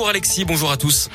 Bonjour Alexis, bonjour à tous.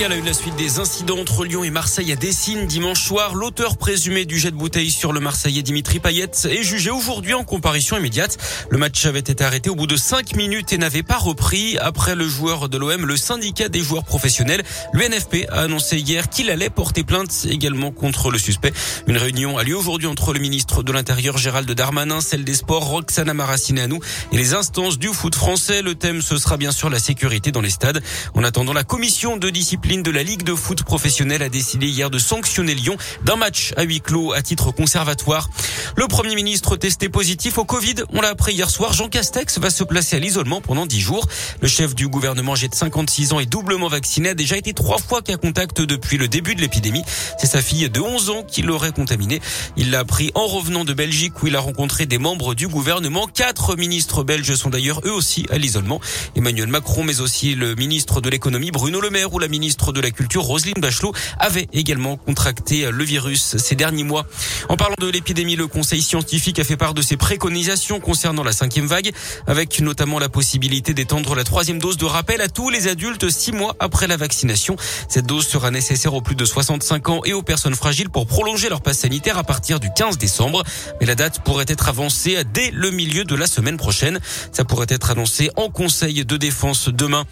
Et à la une, la suite des incidents entre Lyon et Marseille à Dessine dimanche soir. L'auteur présumé du jet de bouteille sur le Marseillais Dimitri Payet est jugé aujourd'hui en comparution immédiate. Le match avait été arrêté au bout de cinq minutes et n'avait pas repris. Après le joueur de l'OM, le syndicat des joueurs professionnels, l'UNFP, a annoncé hier qu'il allait porter plainte également contre le suspect. Une réunion a lieu aujourd'hui entre le ministre de l'Intérieur Gérald Darmanin, celle des Sports Roxana Maracineanu et les instances du foot français. Le thème, ce sera bien sûr la sécurité dans les stades. En attendant, la commission de discipline de la Ligue de foot professionnelle a décidé hier de sanctionner Lyon d'un match à huis clos à titre conservatoire. Le Premier ministre testé positif au Covid, on l'a appris hier soir, Jean Castex va se placer à l'isolement pendant 10 jours. Le chef du gouvernement âgé de 56 ans et doublement vacciné a déjà été trois fois cas contact depuis le début de l'épidémie. C'est sa fille de 11 ans qui l'aurait contaminé. Il l'a appris en revenant de Belgique où il a rencontré des membres du gouvernement. Quatre ministres belges sont d'ailleurs eux aussi à l'isolement. Emmanuel Macron, mais aussi le ministre de l'économie Bruno Le Maire ou la ministre de la Culture, Roselyne Bachelot, avait également contracté le virus ces derniers mois. En parlant de l'épidémie, le Conseil scientifique a fait part de ses préconisations concernant la cinquième vague, avec notamment la possibilité d'étendre la troisième dose de rappel à tous les adultes six mois après la vaccination. Cette dose sera nécessaire aux plus de 65 ans et aux personnes fragiles pour prolonger leur passe sanitaire à partir du 15 décembre. Mais la date pourrait être avancée dès le milieu de la semaine prochaine. Ça pourrait être annoncé en Conseil de défense demain.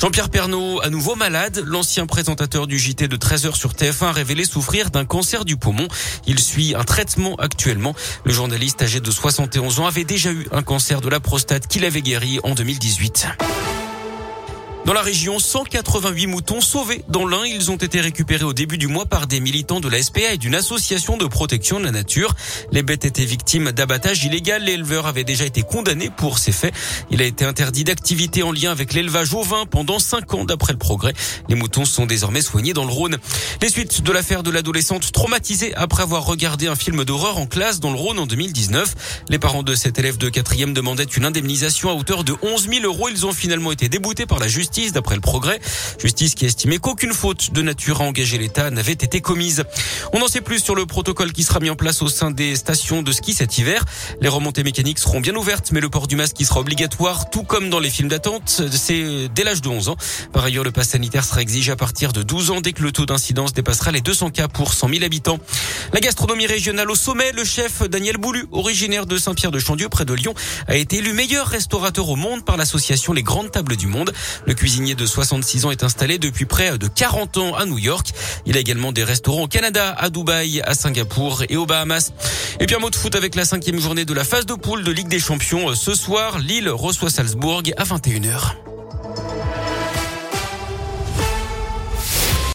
Jean-Pierre Pernaud, à nouveau malade, l'ancien présentateur du JT de 13h sur TF1 a révélé souffrir d'un cancer du poumon. Il suit un traitement actuellement. Le journaliste âgé de 71 ans avait déjà eu un cancer de la prostate qu'il avait guéri en 2018. Dans la région, 188 moutons sauvés dans l'Ain. Ils ont été récupérés au début du mois par des militants de la SPA et d'une association de protection de la nature. Les bêtes étaient victimes d'abattage illégal. L'éleveur avait déjà été condamné pour ces faits. Il a été interdit d'activité en lien avec l'élevage au vin pendant 5 ans d'après le progrès. Les moutons sont désormais soignés dans le Rhône. Les suites de l'affaire de l'adolescente traumatisée après avoir regardé un film d'horreur en classe dans le Rhône en 2019. Les parents de cet élève de quatrième demandaient une indemnisation à hauteur de 11 000 euros. Ils ont finalement été déboutés par la justice d'après le progrès. Justice qui a estimé qu'aucune faute de nature à engager l'État n'avait été commise. On en sait plus sur le protocole qui sera mis en place au sein des stations de ski cet hiver. Les remontées mécaniques seront bien ouvertes, mais le port du masque qui sera obligatoire, tout comme dans les films d'attente, c'est dès l'âge de 11 ans. Par ailleurs, le pass sanitaire sera exigé à partir de 12 ans dès que le taux d'incidence dépassera les 200 cas pour 100 000 habitants. La gastronomie régionale au sommet, le chef Daniel Boulu, originaire de Saint-Pierre-de-Chandieu près de Lyon, a été élu meilleur restaurateur au monde par l'association Les Grandes Tables du Monde. Cuisinier de 66 ans est installé depuis près de 40 ans à New York. Il a également des restaurants au Canada, à Dubaï, à Singapour et aux Bahamas. Et puis un mot de foot avec la cinquième journée de la phase de poule de Ligue des Champions. Ce soir, Lille reçoit Salzbourg à 21h.